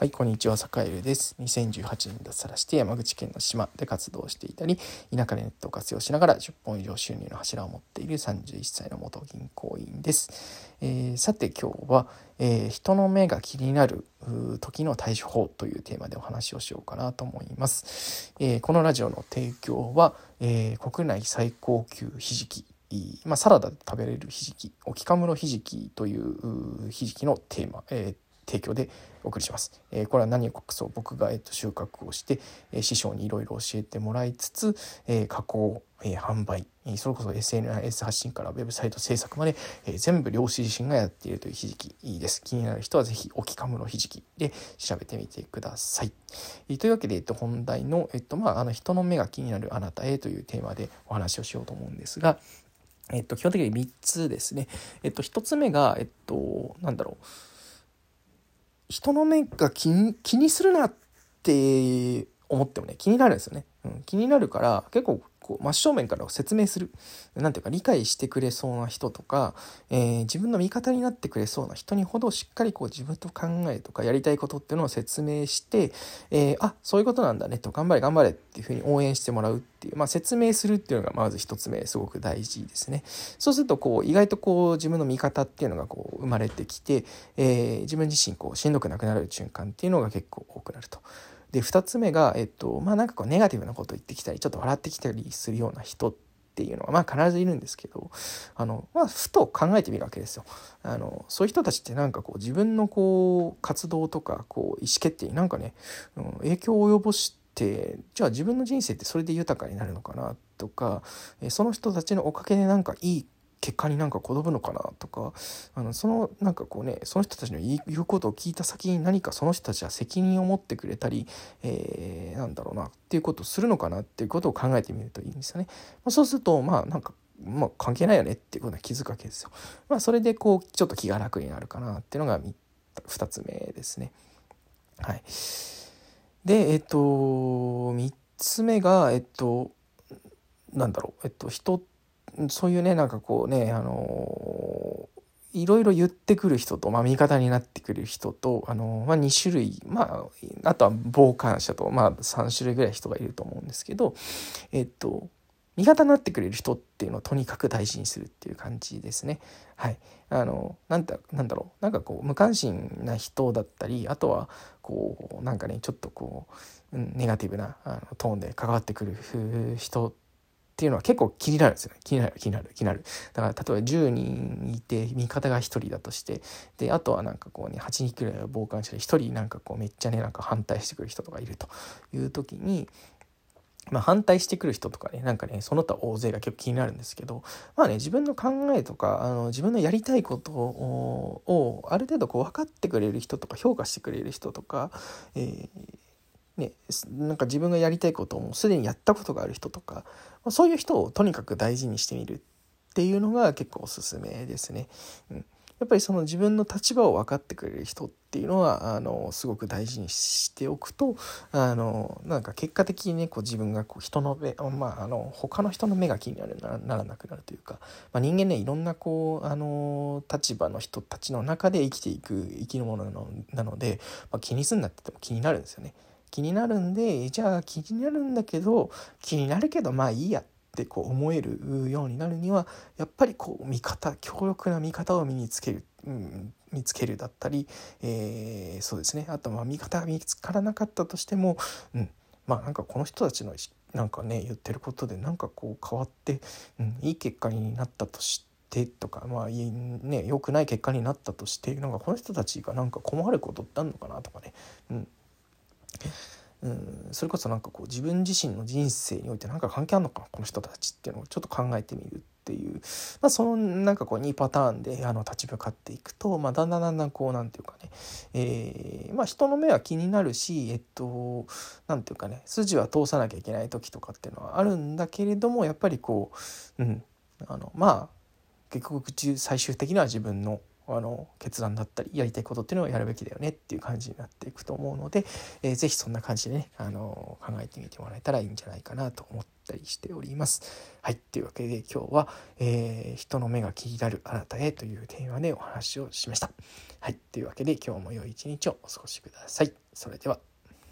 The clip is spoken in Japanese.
はい、こんにちは、坂井です。2018年脱サラして山口県の島で活動していたり、田舎でネットを活用しながら10本以上収入の柱を持っている31歳の元銀行員です。えー、さて今日は、えー、人の目が気になる時の対処法というテーマでお話をしようかなと思います。えー、このラジオの提供は、え国内最高級ひじきまあ、サラダで食べれるひじき、沖カムロひじきというひじきのテーマ、えー提供でお送りします。えー、これは何を隠そう僕が、えっと、収穫をして、えー、師匠にいろいろ教えてもらいつつ、えー、加工、え販売それこそ SNS 発信からウェブサイト制作まで、え全部漁師自身がやっているというひじきです。気になる人は是非沖カムロひじきで調べてみてください。えというわけで、えっと、本題の、えっとまあ、あの人の目が気になるあなたへというテーマでお話をしようと思うんですが、えっと、基本的に3つですね。えっと、1つ目が、えっと、なんだろう。人の目が気に気にするなって思ってもね気になるんですよね、うん、気になるから結構こう真正面から説明する何ていうか理解してくれそうな人とか、えー、自分の味方になってくれそうな人にほどしっかりこう自分と考えとかやりたいことっていうのを説明して、えー、あそういうことなんだねと頑張れ頑張れっていうふうに応援してもらうっていう、まあ、説明するっていうのがまず一つ目すごく大事ですね。そうするとこう意外とこう自分の味方っていうのがこう生まれてきて、えー、自分自身こうしんどくなくなる瞬間っていうのが結構多くなると。で2つ目が、えっとまあ、なんかこうネガティブなこと言ってきたりちょっと笑ってきたりするような人っていうのはまあ必ずいるんですけどあの、まあ、ふと考えてみるわけですよ。あのそういう人たちってなんかこう自分のこう活動とかこう意思決定になんかね、うん、影響を及ぼしてじゃあ自分の人生ってそれで豊かになるのかなとかその人たちのおかげでなんかいい結果になんか転ぶのかなとかあのそのなんかこうねその人たちの言うことを聞いた先に何かその人たちは責任を持ってくれたり、えー、なんだろうなっていうことをするのかなっていうことを考えてみるといいんですよね。まあ、そうするとまあなんかまあ、関係ないよねっていうことは気づくわけですよ。まあ、それでこうちょっと気が楽になるかなっていうのが2つ目ですね。はい、でえっと3つ目がえっとなんだろうえっと人ってそういうねなんかこうねあのいろいろ言ってくる人と、まあ、味方になってくる人と、あのまあ、2種類、まあ、あとは傍観者と、まあ、3種類ぐらい人がいると思うんですけど、えっと、味方になってくれる人っていうのをとにかく大事にするっていう感じですね。はい、あのなんだなんだろうなんかこう無関心な人だったりあとはこうなんかねちょっとこうネガティブなあのトーンで関わってくる人ってっていうのは結構気になるんですよね。気になる気になる気になる。だから例えば10人いて味方が1人だとしてであとはなんかこうね8人くらいは傍観者で1人なんかこうめっちゃねなんか反対してくる人とかいるという時にまあ、反対してくる人とかねなんかねその他大勢が結構気になるんですけどまあね自分の考えとかあの自分のやりたいことをある程度こう分かってくれる人とか評価してくれる人とか、えーね、なんか自分がやりたいことをもうすでにやったことがある人とか、ま、そういう人をとにかく大事にしてみるっていうのが結構おすすめですね。うん、やっぱりその自分の立場を分かってくれる人っていうのはあのすごく大事にしておくとあのなんか結果的にねこう自分がこう人の目、まあ、あの他の人の目が気になるならなくなるというか、まあ、人間ねいろんなこうあの立場の人たちの中で生きていく生きるものなので、まあ、気にすんなってても気になるんですよね。気になるんでじゃあ気になるんだけど気になるけどまあいいやってこう思えるようになるにはやっぱりこう味方強力な味方を身につける、うん、見つけるだったり、えー、そうですねあとまあ味方が見つからなかったとしても、うん、まあなんかこの人たちのなんかね言ってることでなんかこう変わって、うん、いい結果になったとして。とかまあね良くない結果になったとしてなんかこの人たちがなんか困ることってあるのかなとかね、うん、うん、それこそなんかこう自分自身の人生において何か関係あるのかなこの人たちっていうのをちょっと考えてみるっていう、まあ、そのなんかこう2パターンであの立ち向かっていくと、まあ、だんだんだんだんこうなんていうかね、えー、まあ、人の目は気になるしえっと何ていうかね筋は通さなきゃいけない時とかっていうのはあるんだけれどもやっぱりこう、うん、あのまあ結局最終的には自分のあの決断だったりやりたいことっていうのをやるべきだよねっていう感じになっていくと思うので、えー、ぜそんな感じでねあの考えてみてもらえたらいいんじゃないかなと思ったりしております。はいというわけで今日は、えー、人の目が気になるあなたへというテーマでお話をしました。はいというわけで今日も良い一日をお過ごしください。それでは